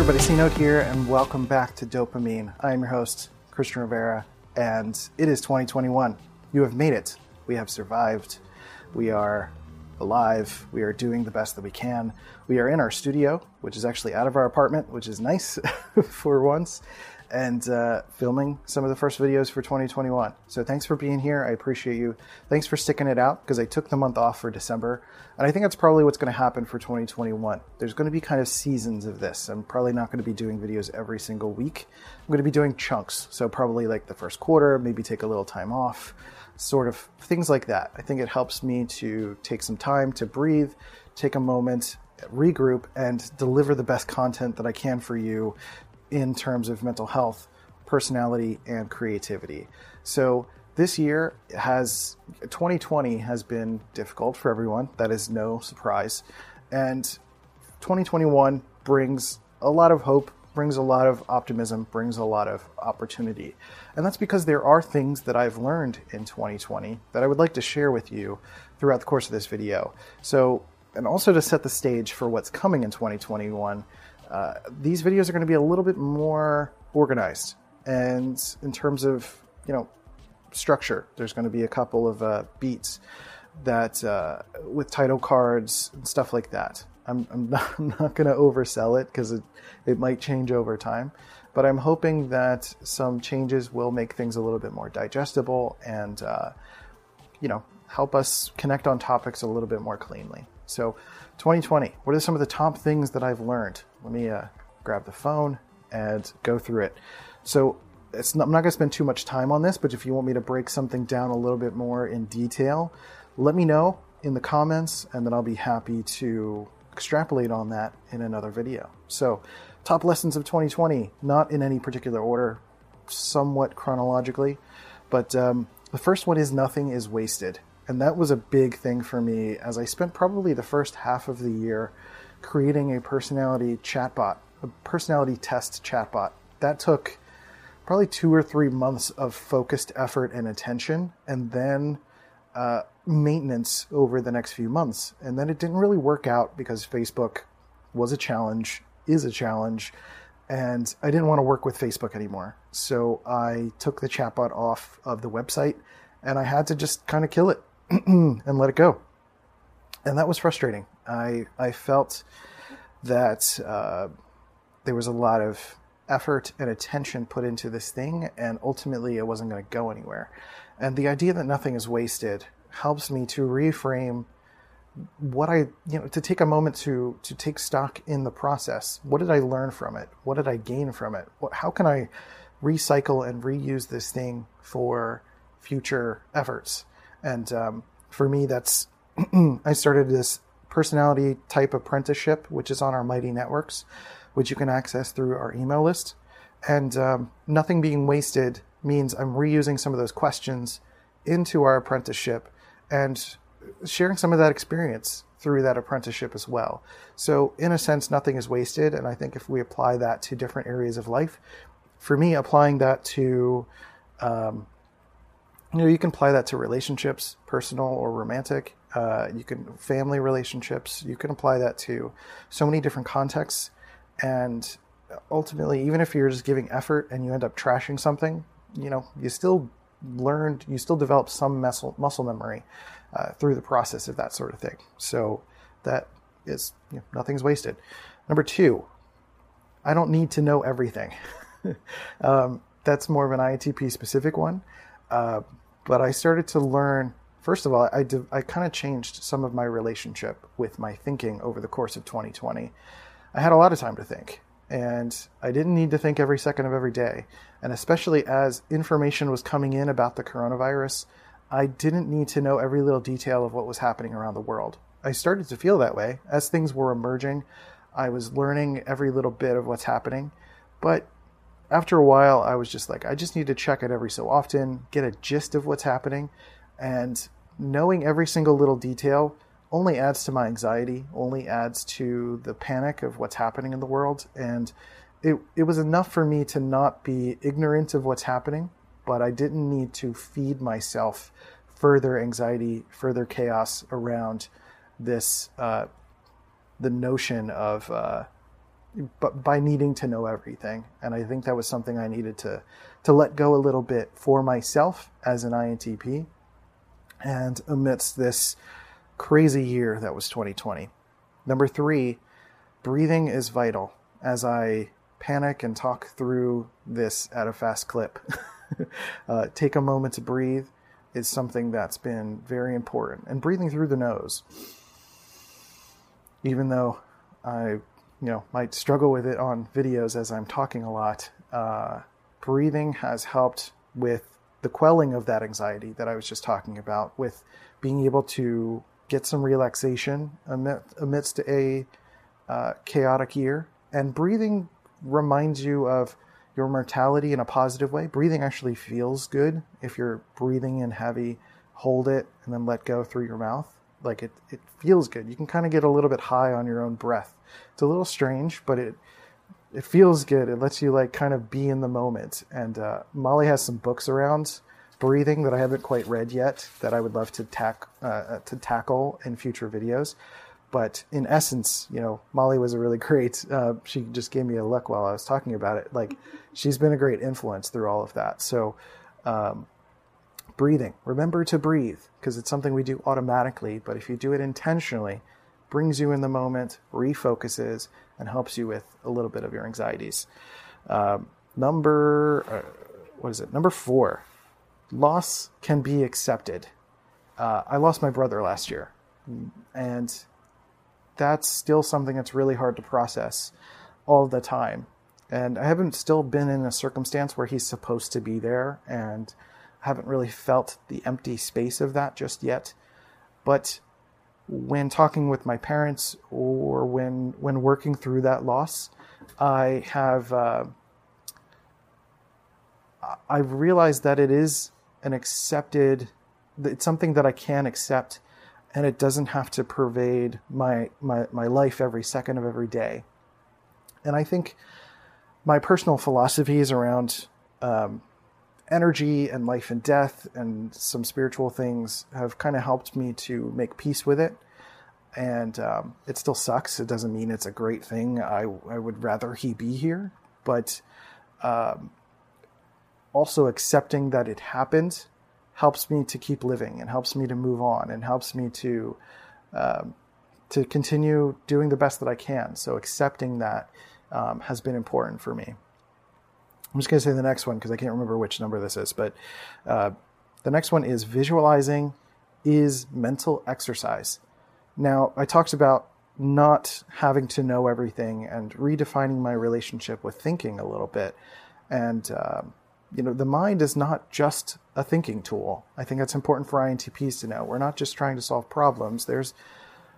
everybody, C Note here, and welcome back to DOPEamine. I am your host, Christian Rivera, and it is 2021. You have made it. We have survived. We are alive. We are doing the best that we can. We are in our studio, which is actually out of our apartment, which is nice for once, and uh, filming some of the first videos for 2021. So thanks for being here. I appreciate you. Thanks for sticking it out because I took the month off for December. And I think that's probably what's going to happen for 2021. There's going to be kind of seasons of this. I'm probably not going to be doing videos every single week. I'm going to be doing chunks. So probably like the first quarter, maybe take a little time off, sort of things like that. I think it helps me to take some time to breathe, take a moment, regroup, and deliver the best content that I can for you in terms of mental health, personality, and creativity. So this year has 2020 has been difficult for everyone. That is no surprise. And 2021 brings a lot of hope, brings a lot of optimism, brings a lot of opportunity. And that's because there are things that I've learned in 2020 that I would like to share with you throughout the course of this video. So, and also to set the stage for what's coming in 2021, uh, these videos are going to be a little bit more organized. And in terms of, you know, structure, there's going to be a couple of uh, beats that uh, with title cards and stuff like that. I'm, I'm not, not going to oversell it because it, it might change over time. But I'm hoping that some changes will make things a little bit more digestible and, uh, you know, help us connect on topics a little bit more cleanly. So, 2020, what are some of the top things that I've learned? Let me uh, grab the phone and go through it. So, not, I'm not going to spend too much time on this, but if you want me to break something down a little bit more in detail, let me know in the comments, and then I'll be happy to extrapolate on that in another video. So, top lessons of 2020, not in any particular order, somewhat chronologically, but um, the first one is nothing is wasted. And that was a big thing for me as I spent probably the first half of the year creating a personality chatbot, a personality test chatbot. That took probably two or three months of focused effort and attention, and then uh, maintenance over the next few months. And then it didn't really work out because Facebook was a challenge, is a challenge, and I didn't want to work with Facebook anymore. So I took the chatbot off of the website and I had to just kind of kill it and let it go. And that was frustrating. I, I felt that uh, there was a lot of effort and attention put into this thing, and ultimately it wasn't going to go anywhere. And the idea that nothing is wasted helps me to reframe what I, you know, to take a moment to to take stock in the process. What did I learn from it? What did I gain from it? What, how can I recycle and reuse this thing for future efforts? And um, for me, that's I started this personality type apprenticeship, which is on our Mighty Networks which you can access through our email list. And um, nothing being wasted means I'm reusing some of those questions into our apprenticeship and sharing some of that experience through that apprenticeship as well. So, in a sense, nothing is wasted. And I think if we apply that to different areas of life, for me, applying that to, um, you know, you can apply that to relationships, personal or romantic. Uh, you can family relationships. You can apply that to so many different contexts. And ultimately, even if you're just giving effort and you end up trashing something, you know, you still learned, you still develop some muscle, muscle memory uh, through the process of that sort of thing. So that is, you know, nothing's wasted. Number two, I don't need to know everything. um, that's more of an INTP specific one. Uh, but I started to learn, first of all, I, I kind of changed some of my relationship with my thinking over the course of 2020. I had a lot of time to think, and I didn't need to think every second of every day. And especially as information was coming in about the coronavirus, I didn't need to know every little detail of what was happening around the world. I started to feel that way as things were emerging. I was learning every little bit of what's happening, but after a while, I was just like, I just need to check it every so often, get a gist of what's happening, and knowing every single little detail only adds to my anxiety, only adds to the panic of what's happening in the world. And it, it was enough for me to not be ignorant of what's happening, but I didn't need to feed myself further anxiety, further chaos around this, uh, the notion of, uh, but by needing to know everything. And I think that was something I needed to to let go a little bit for myself as an INTP. And amidst this crazy year that was 2020. Number three, breathing is vital. As I panic and talk through this at a fast clip, uh, take a moment to breathe is something that's been very important. And breathing through the nose, even though I, you know, might struggle with it on videos as I'm talking a lot, uh, breathing has helped with the quelling of that anxiety that I was just talking about, with being able to get some relaxation amidst a uh, chaotic year. And breathing reminds you of your mortality in a positive way. Breathing actually feels good if you're breathing in heavy, hold it, and then let go through your mouth. Like it, it feels good. You can kind of get a little bit high on your own breath. It's a little strange, but it it feels good. It lets you like kind of be in the moment. And uh, Molly has some books around breathing that I haven't quite read yet that I would love to tack uh, uh to tackle in future videos. But in essence, you know, Molly was a really great. Uh, she just gave me a look while I was talking about it. Like, she's been a great influence through all of that. So, um, breathing. Remember to breathe because it's something we do automatically. But if you do it intentionally, brings you in the moment, refocuses, and helps you with a little bit of your anxieties. Um, number, uh, what is it? Number four, loss can be accepted. Uh, I lost my brother last year, and that's still something that's really hard to process all the time. And I haven't still been in a circumstance where he's supposed to be there, and haven't really felt the empty space of that just yet. But when talking with my parents or when when working through that loss, I have uh, I've realized that it is an accepted. It's something that I can accept and it doesn't have to pervade my, my, my life every second of every day. And I think my personal philosophies around um, energy and life and death and some spiritual things have kind of helped me to make peace with it. And um, it still sucks. It doesn't mean it's a great thing. I, I would rather he be here. But um, also accepting that it happened helps me to keep living and helps me to move on and helps me to um, to continue doing the best that I can. So accepting that um, has been important for me. I'm just going to say the next one because I can't remember which number this is, but uh, the next one is visualizing is mental exercise. Now, I talked about not having to know everything and redefining my relationship with thinking a little bit. And um, you know, the mind is not just a thinking tool. I think that's important for INTPs to know. We're not just trying to solve problems. There's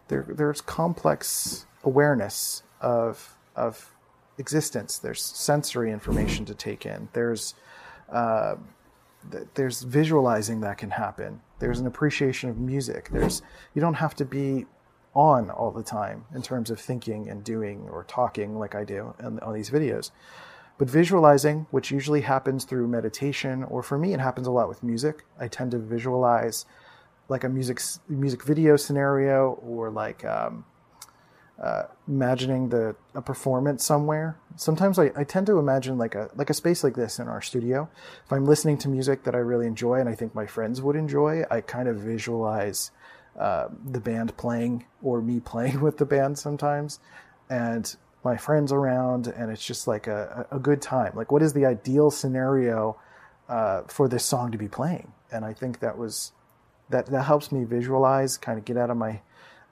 there there's complex awareness of of existence. There's sensory information to take in. There's uh, there's visualizing that can happen. There's an appreciation of music. There's you don't have to be on all the time in terms of thinking and doing or talking like I do on, on these videos. But visualizing, which usually happens through meditation, or for me, it happens a lot with music. I tend to visualize like a music music video scenario, or like um, uh, imagining the a performance somewhere. Sometimes I, I tend to imagine like a like a space like this in our studio. If I'm listening to music that I really enjoy and I think my friends would enjoy, I kind of visualize uh, the band playing or me playing with the band sometimes, and my friends around, and it's just like a, a good time. Like, what is the ideal scenario uh, for this song to be playing? And I think that was that that helps me visualize, kind of get out of my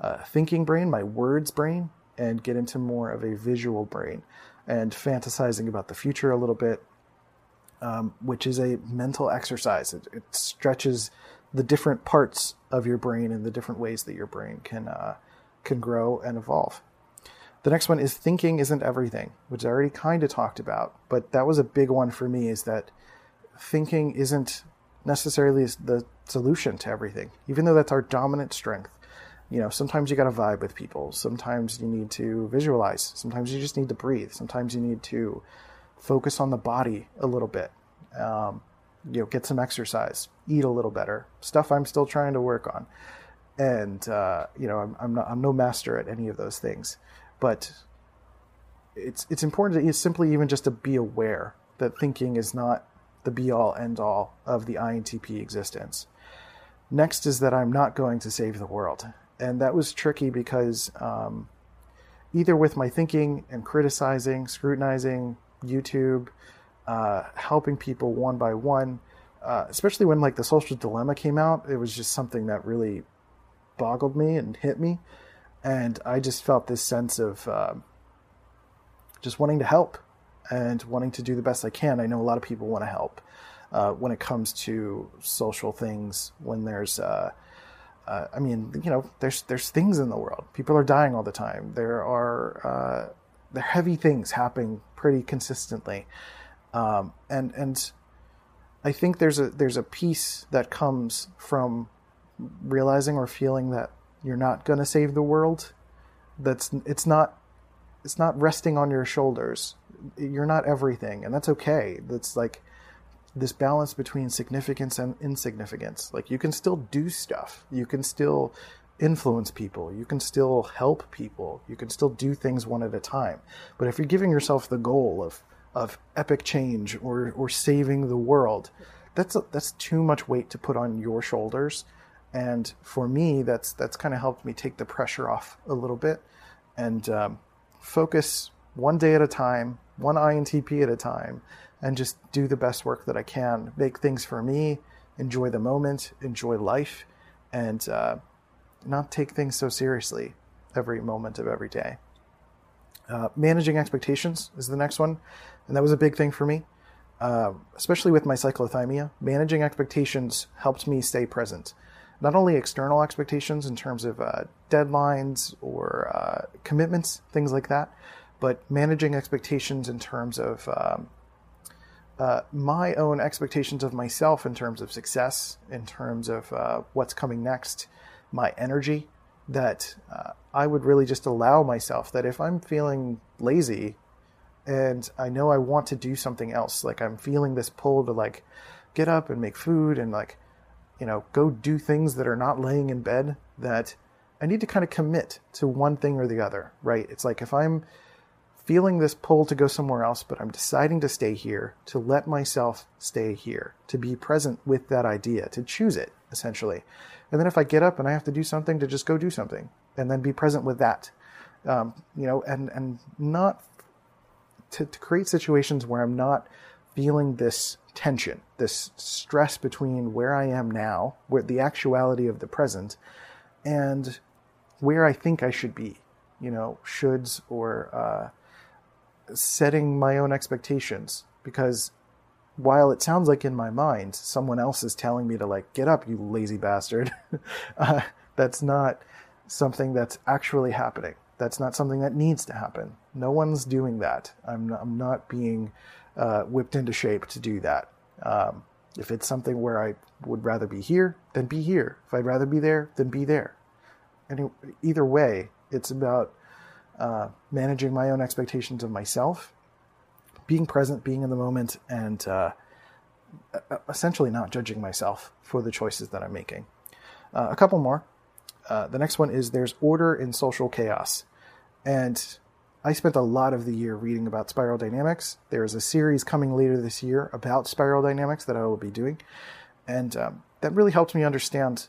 uh, thinking brain, my words brain, and get into more of a visual brain and fantasizing about the future a little bit, um, which is a mental exercise. It, it, stretches the different parts of your brain and the different ways that your brain can uh, can grow and evolve. The next one is thinking isn't everything, which I already kind of talked about, but that was a big one for me is that thinking isn't necessarily the solution to everything, even though that's our dominant strength. You know, sometimes you got to vibe with people. Sometimes you need to visualize. Sometimes you just need to breathe. Sometimes you need to focus on the body a little bit. Um, you know, get some exercise, eat a little better. Stuff I'm still trying to work on, and uh, you know, I'm, I'm not I'm no master at any of those things. But it's it's important to simply even just to be aware that thinking is not the be all end all of the INTP existence. Next is that I'm not going to save the world. And that was tricky because um, either with my thinking and criticizing, scrutinizing YouTube, uh, helping people one by one, uh, especially when like the social dilemma came out, it was just something that really boggled me and hit me. And I just felt this sense of uh, just wanting to help and wanting to do the best I can. I know a lot of people want to help uh, when it comes to social things. When there's, uh, I mean, you know, there's there's things in the world. People are dying all the time. There are uh, there are heavy things happening pretty consistently, um, and and I think there's a there's a piece that comes from realizing or feeling that you're not going to save the world. That's it's not it's not resting on your shoulders. You're not everything, and that's okay. That's like this balance between significance and insignificance. Like you can still do stuff. You can still influence people. You can still help people. You can still do things one at a time. But if you're giving yourself the goal of of epic change or or saving the world, that's a, that's too much weight to put on your shoulders. And for me, that's that's kind of helped me take the pressure off a little bit and um, focus one day at a time, one INTP at a time, and just do the best work that I can. Make things for me, enjoy the moment, enjoy life, and uh, not take things so seriously every moment of every day. Uh, managing expectations is the next one, and that was a big thing for me, uh, especially with my cyclothymia. Managing expectations helped me stay present not only external expectations in terms of uh, deadlines or uh, commitments, things like that, but managing expectations in terms of um, uh, my own expectations of myself in terms of success, in terms of uh, what's coming next, my energy. That uh, I would really just allow myself that if I'm feeling lazy and I know I want to do something else, like I'm feeling this pull to like get up and make food and like you know, go do things that are not laying in bed that I need to kind of commit to one thing or the other, right? It's like if I'm feeling this pull to go somewhere else, but I'm deciding to stay here, to let myself stay here, to be present with that idea, to choose it, essentially. And then if I get up and I have to do something, to just go do something and then be present with that. Um, you know, and, and not to, to create situations where I'm not feeling this tension, this stress between where I am now, where the actuality of the present, and where I think I should be. You know, shoulds or uh, setting my own expectations. Because while it sounds like in my mind someone else is telling me to like get up, you lazy bastard, uh, that's not something that's actually happening. That's not something that needs to happen. No one's doing that. I'm not, I'm not being uh, whipped into shape to do that. Um, if it's something where I would rather be here, then be here. If I'd rather be there, then be there. And either way, it's about uh, managing my own expectations of myself, being present, being in the moment, and uh, essentially not judging myself for the choices that I'm making. Uh, a couple more. Uh, the next one is there's order in social chaos. And I spent a lot of the year reading about spiral dynamics. There is a series coming later this year about spiral dynamics that I will be doing. And um, that really helped me understand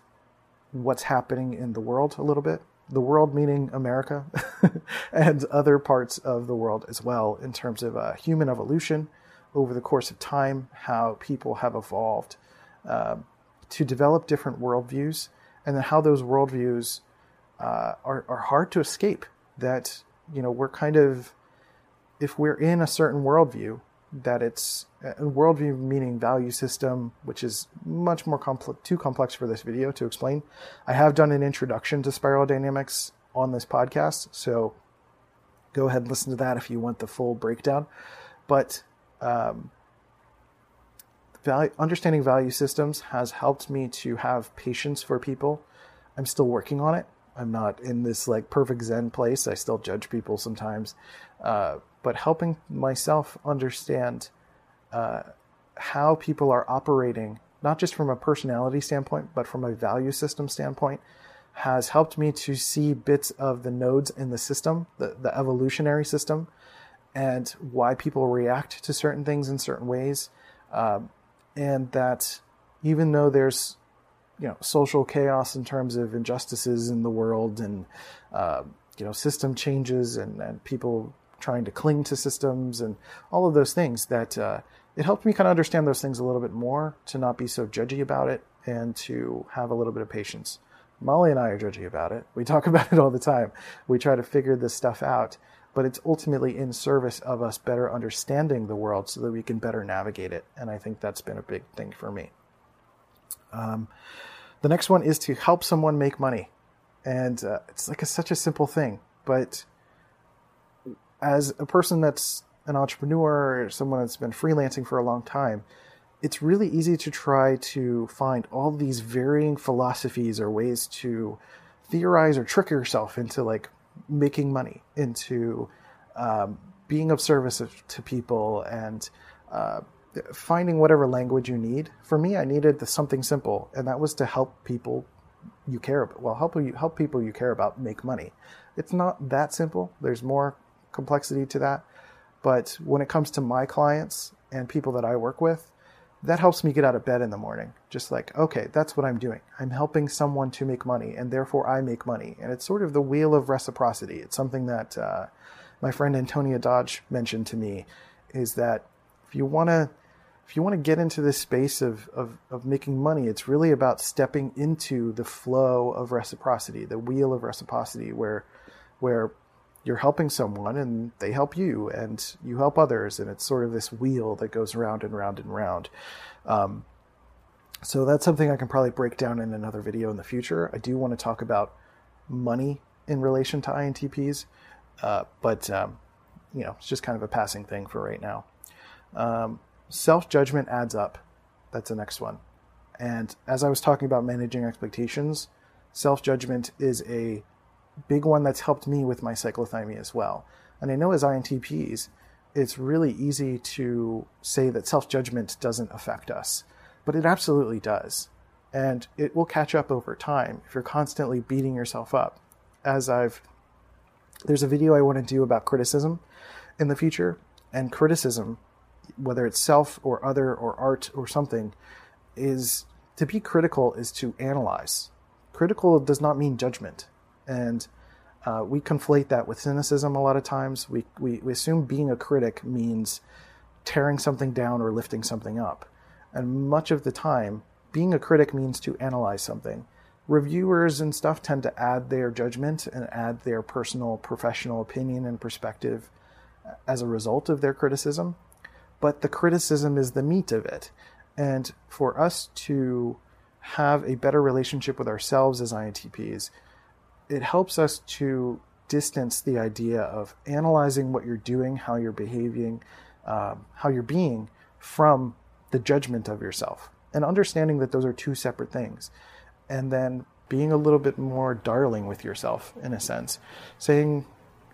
what's happening in the world a little bit. The world meaning America and other parts of the world as well, in terms of uh, human evolution over the course of time, how people have evolved uh, to develop different worldviews, and then how those worldviews uh, are, are hard to escape. That you know, we're kind of, if we're in a certain worldview, that it's a worldview meaning value system, which is much more complex, too complex for this video to explain. I have done an introduction to spiral dynamics on this podcast, so go ahead and listen to that if you want the full breakdown. But um, value, understanding value systems has helped me to have patience for people. I'm still working on it. I'm not in this like perfect Zen place. I still judge people sometimes, uh, but helping myself understand uh, how people are operating, not just from a personality standpoint, but from a value system standpoint, has helped me to see bits of the nodes in the system, the, the evolutionary system, and why people react to certain things in certain ways, um, and that even though there's you know social chaos in terms of injustices in the world and uh, you know system changes and, and people trying to cling to systems and all of those things that uh, it helped me kind of understand those things a little bit more to not be so judgy about it and to have a little bit of patience. Molly and i are judgy about it. We talk about it all the time. We try to figure this stuff out but it's ultimately in service of us better understanding the world so that we can better navigate it and i think that's been a big thing for me. Um, the next one is to help someone make money. And uh, it's like a, such a simple thing but as a person that's an entrepreneur or someone that's been freelancing for a long time, it's really easy to try to find all these varying philosophies or ways to theorize or trick yourself into like making money, into um, being of service to people, and uh, finding whatever language you need. For me, I needed something simple, and that was to help people you care about. Well, help you help people you care about make money. It's not that simple. There's more complexity to that. But when it comes to my clients and people that I work with, that helps me get out of bed in the morning. Just like, okay, that's what I'm doing. I'm helping someone to make money, and therefore I make money. And it's sort of the wheel of reciprocity. It's something that uh, my friend Antonia Dodge mentioned to me is that if you want to if you want to get into this space of, of, of making money, it's really about stepping into the flow of reciprocity, the wheel of reciprocity, where where you're helping someone and they help you and you help others and it's sort of this wheel that goes round and round and round. Um, so that's something i can probably break down in another video in the future. I do want to talk about money in relation to intps uh, but um, you know it's just kind of a passing thing for right now. Um, self-judgment adds up that's the next one and as i was talking about managing expectations self-judgment is a big one that's helped me with my cyclothymia as well. And I know as INTPs, it's really easy to say that self judgment doesn't affect us, but it absolutely does. And it will catch up over time if you're constantly beating yourself up. As I've, there's a video I want to do about criticism in the future, and criticism, whether it's self or other or art or something, is to be critical is to analyze. Critical does not mean judgment. And uh, we conflate that with cynicism a lot of times. We, we, we assume being a critic means tearing something down or lifting something up. And much of the time, being a critic means to analyze something. Reviewers and stuff tend to add their judgment and add their personal professional opinion and perspective as a result of their criticism. But the criticism is the meat of it. And for us to have a better relationship with ourselves as INTPs, it helps us to distance the idea of analyzing what you're doing, how you're behaving, um, how you're being from the judgment of yourself, and understanding that those are two separate things. And then being a little bit more darling with yourself, in a sense, saying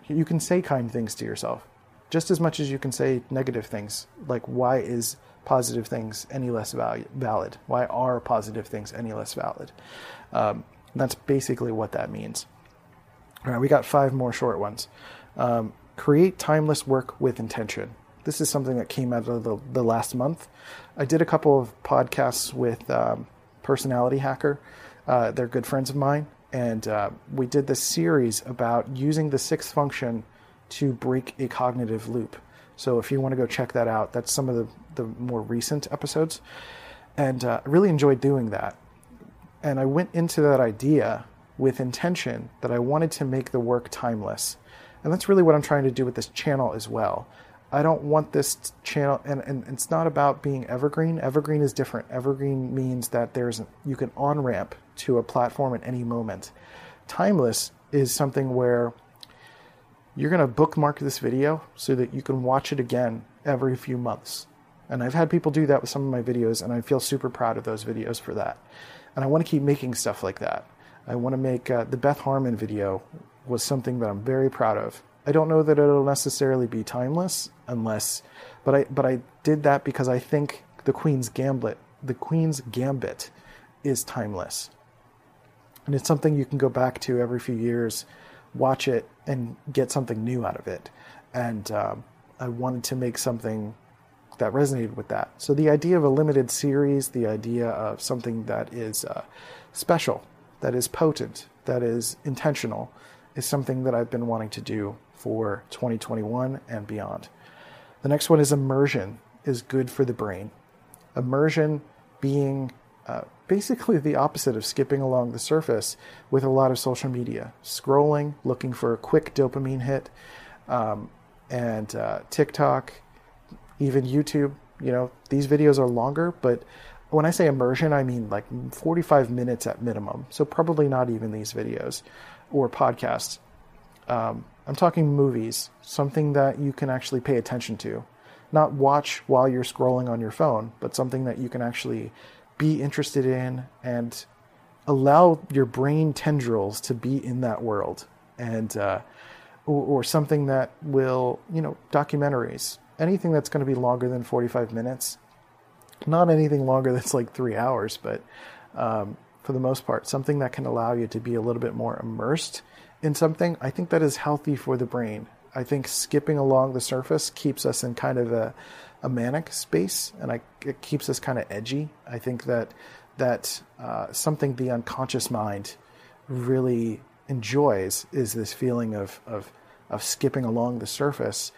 you can say kind things to yourself just as much as you can say negative things. Like, why is positive things any less valid? Why are positive things any less valid? Um, that's basically what that means. All right, we got five more short ones. Um, create timeless work with intention. This is something that came out of the, the last month. I did a couple of podcasts with um, Personality Hacker. Uh, they're good friends of mine. And uh, we did this series about using the sixth function to break a cognitive loop. So if you want to go check that out, that's some of the, the more recent episodes. And uh, I really enjoyed doing that and I went into that idea with intention that I wanted to make the work timeless. And that's really what I'm trying to do with this channel as well. I don't want this channel, and, and it's not about being evergreen. Evergreen is different. Evergreen means that there's you can on ramp to a platform at any moment. Timeless is something where you're going to bookmark this video so that you can watch it again every few months. And I've had people do that with some of my videos, and I feel super proud of those videos for that and I want to keep making stuff like that. I want to make uh, the Beth Harmon video was something that I'm very proud of. I don't know that it'll necessarily be timeless unless, but I but I did that because I think the Queen's Gambit, the Queen's Gambit, is timeless, and it's something you can go back to every few years, watch it, and get something new out of it. And um, I wanted to make something that resonated with that. So the idea of a limited series, the idea of something that is uh, special, that is potent, that is intentional, is something that I've been wanting to do for 2021 and beyond. The next one is immersion is good for the brain. Immersion being uh, basically the opposite of skipping along the surface with a lot of social media, scrolling, looking for a quick dopamine hit, um, and uh, TikTok, even YouTube. You know, these videos are longer, but when I say immersion, I mean like 45 minutes at minimum. So probably not even these videos or podcasts. Um, I'm talking movies, something that you can actually pay attention to. Not watch while you're scrolling on your phone, but something that you can actually be interested in and allow your brain tendrils to be in that world. And, uh, or, or something that will, you know, documentaries, anything that's going to be longer than 45 minutes, not anything longer that's like three hours, but um, for the most part, something that can allow you to be a little bit more immersed in something, I think that is healthy for the brain. I think skipping along the surface keeps us in kind of a, a manic space, and I, it keeps us kind of edgy. I think that that uh, something the unconscious mind really enjoys is this feeling of of, of skipping along the surface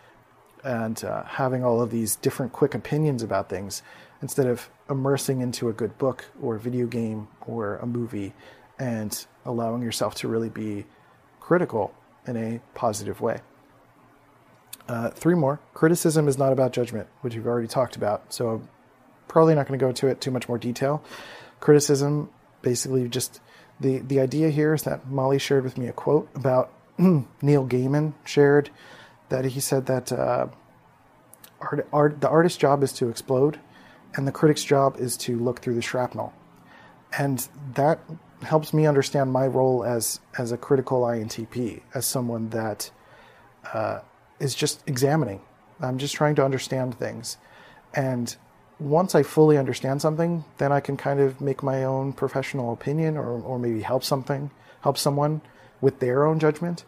and uh, having all of these different quick opinions about things instead of immersing into a good book or video game or a movie and allowing yourself to really be critical in a positive way. Uh, three more. Criticism is not about judgment, which we've already talked about. So probably not going to go into it too much more detail. Criticism, basically, just the the idea here is that Molly shared with me a quote about Neil Gaiman shared that he said that uh, art, art, the artist's job is to explode, and the critic's job is to look through the shrapnel, and that helps me understand my role as as a critical INTP, as someone that uh, is just examining. I'm just trying to understand things, and once I fully understand something, then I can kind of make my own professional opinion, or or maybe help something, help someone with their own judgment.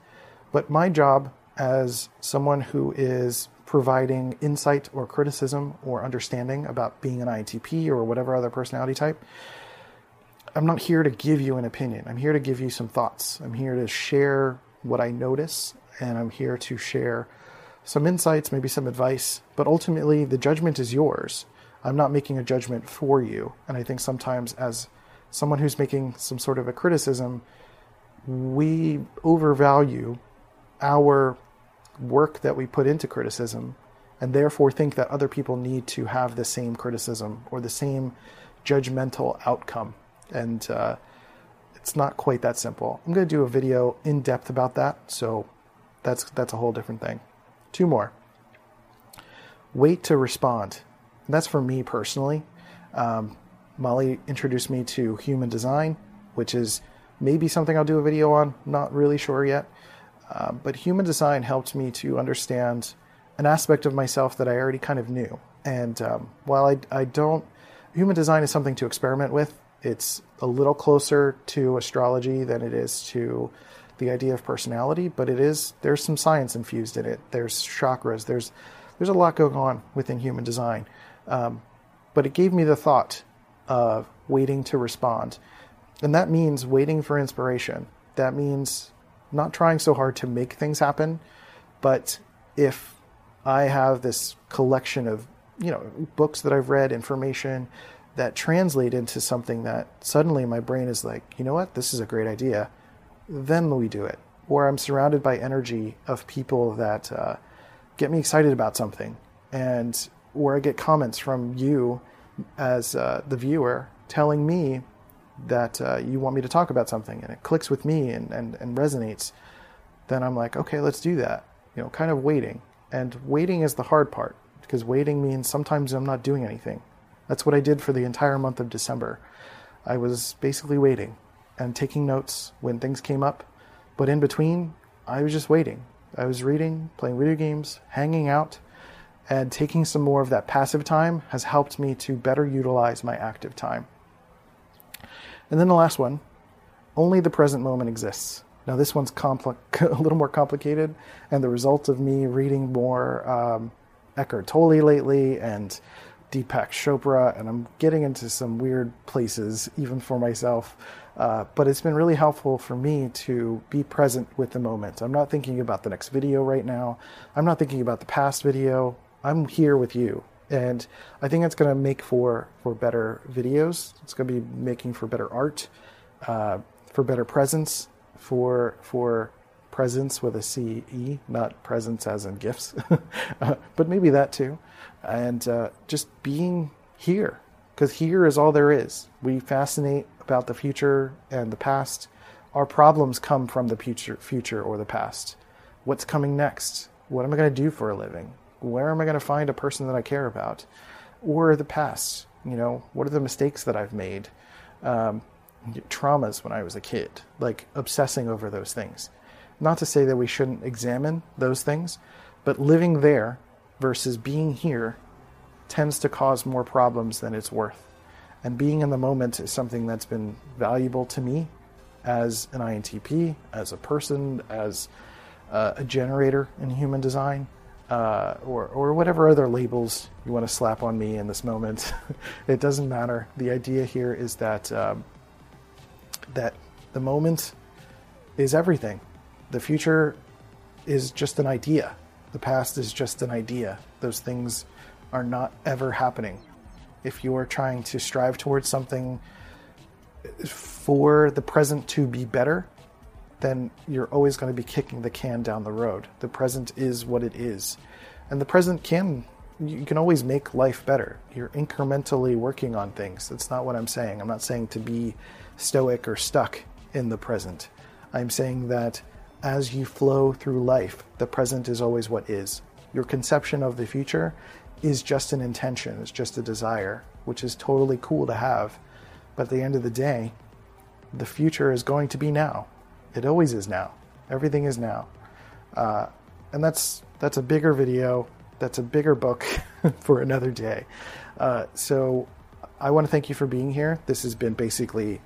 But my job as someone who is providing insight or criticism or understanding about being an INTP or whatever other personality type. I'm not here to give you an opinion. I'm here to give you some thoughts. I'm here to share what I notice and I'm here to share some insights, maybe some advice, but ultimately the judgment is yours. I'm not making a judgment for you. And I think sometimes as someone who's making some sort of a criticism, we overvalue our work that we put into criticism and therefore think that other people need to have the same criticism or the same judgmental outcome. And uh, it's not quite that simple. I'm going to do a video in depth about that, so that's that's a whole different thing. Two more. Wait to respond. That's for me personally. Um, Molly introduced me to human design, which is maybe something I'll do a video on. Not really sure yet. Um, but human design helped me to understand an aspect of myself that I already kind of knew. And um, while I, I don't, human design is something to experiment with. It's a little closer to astrology than it is to the idea of personality, but it is there's some science infused in it. There's chakras. There's there's a lot going on within human design. Um, but it gave me the thought of waiting to respond, and that means waiting for inspiration. That means not trying so hard to make things happen, but if I have this collection of you know books that I've read, information that translate into something that suddenly my brain is like, you know what, this is a great idea, then we do it. Or I'm surrounded by energy of people that uh, get me excited about something, and where I get comments from you as uh, the viewer telling me that uh, you want me to talk about something and it clicks with me and, and, and resonates, then I'm like, okay, let's do that. You know, kind of waiting. And waiting is the hard part because waiting means sometimes I'm not doing anything. That's what I did for the entire month of December. I was basically waiting and taking notes when things came up. But in between, I was just waiting. I was reading, playing video games, hanging out, and taking some more of that passive time has helped me to better utilize my active time. And then the last one only the present moment exists. Now, this one's a little more complicated, and the result of me reading more um, Eckhart Tolle lately and Deepak Chopra, and I'm getting into some weird places even for myself. Uh, but it's been really helpful for me to be present with the moment. I'm not thinking about the next video right now. I'm not thinking about the past video. I'm here with you. And I think it's going to make for, for better videos. It's going to be making for better art, uh, for better presence, for, for presence with a CE, not presence as in gifts, uh, but maybe that too. And uh, just being here, because here is all there is. We fascinate about the future and the past. Our problems come from the future, future or the past. What's coming next? What am I going to do for a living? Where am I going to find a person that I care about? Or the past? You know, what are the mistakes that I've made? Um, traumas when I was a kid, like obsessing over those things. Not to say that we shouldn't examine those things, but living there versus being here tends to cause more problems than it's worth. And being in the moment is something that's been valuable to me as an INTP, as a person, as uh, a generator in human design, uh, or, or whatever other labels you want to slap on me in this moment. it doesn't matter. The idea here is that, um, that the moment is everything. The future is just an idea. The past is just an idea. Those things are not ever happening if you're trying to strive towards something for the present to be better, then you're always going to be kicking the can down the road. The present is what it is. And the present can, you can always make life better. You're incrementally working on things. That's not what I'm saying. I'm not saying to be stoic or stuck in the present. I'm saying that as you flow through life, the present is always what is. Your conception of the future is just an intention, it's just a desire, which is totally cool to have. But at the end of the day, the future is going to be now. It always is now. Everything is now. Uh, and that's that's a bigger video. That's a bigger book for another day. Uh, so I want to thank you for being here. This has been basically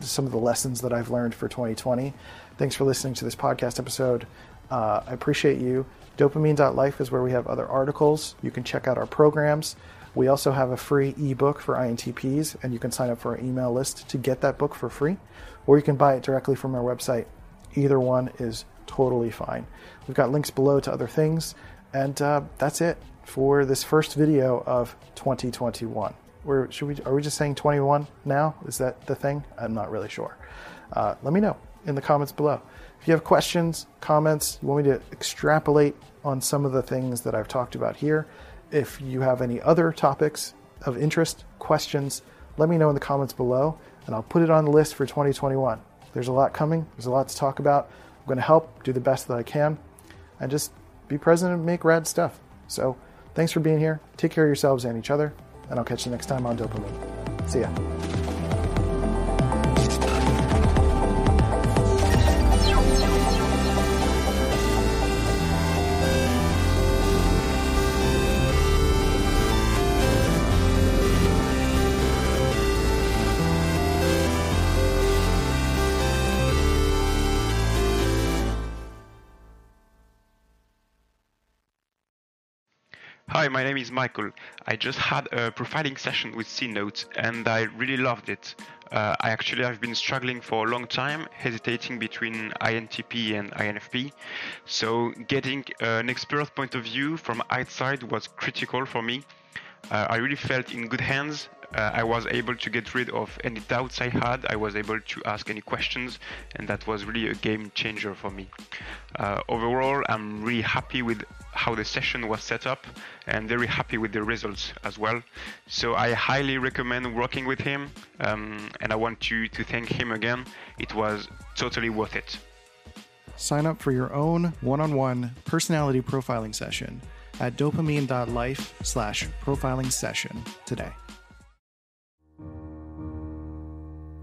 some of the lessons that I've learned for 2020. Thanks for listening to this podcast episode. Uh, I appreciate you. Dopeamine.life is where we have other articles. You can check out our programs. We also have a free ebook for INTPs, and you can sign up for our email list to get that book for free, or you can buy it directly from our website. Either one is totally fine. We've got links below to other things, and uh, that's it for this first video of 2021. We're, should we, are we just saying 21 now? Is that the thing? I'm not really sure. Uh, let me know in the comments below. If you have questions, comments, you want me to extrapolate on some of the things that I've talked about here, if you have any other topics of interest, questions, let me know in the comments below and I'll put it on the list for 2021. There's a lot coming, there's a lot to talk about. I'm going to help do the best that I can and just be present and make rad stuff. So, thanks for being here. Take care of yourselves and each other, and I'll catch you next time on DOPEamine. See ya. Hi, my name is Michael. I just had a profiling session with C Note and I really loved it. Uh, I actually have been struggling for a long time, hesitating between INTP and INFP. So getting an expert point of view from outside was critical for me. Uh, I really felt in good hands uh, I was able to get rid of any doubts I had. I was able to ask any questions, and that was really a game changer for me. Uh, overall, I'm really happy with how the session was set up and very happy with the results as well. So I highly recommend working with him, um, and I want you to thank him again. It was totally worth it. Sign up for your own one-on-one personality profiling session at dopeamine.life slash profiling session today.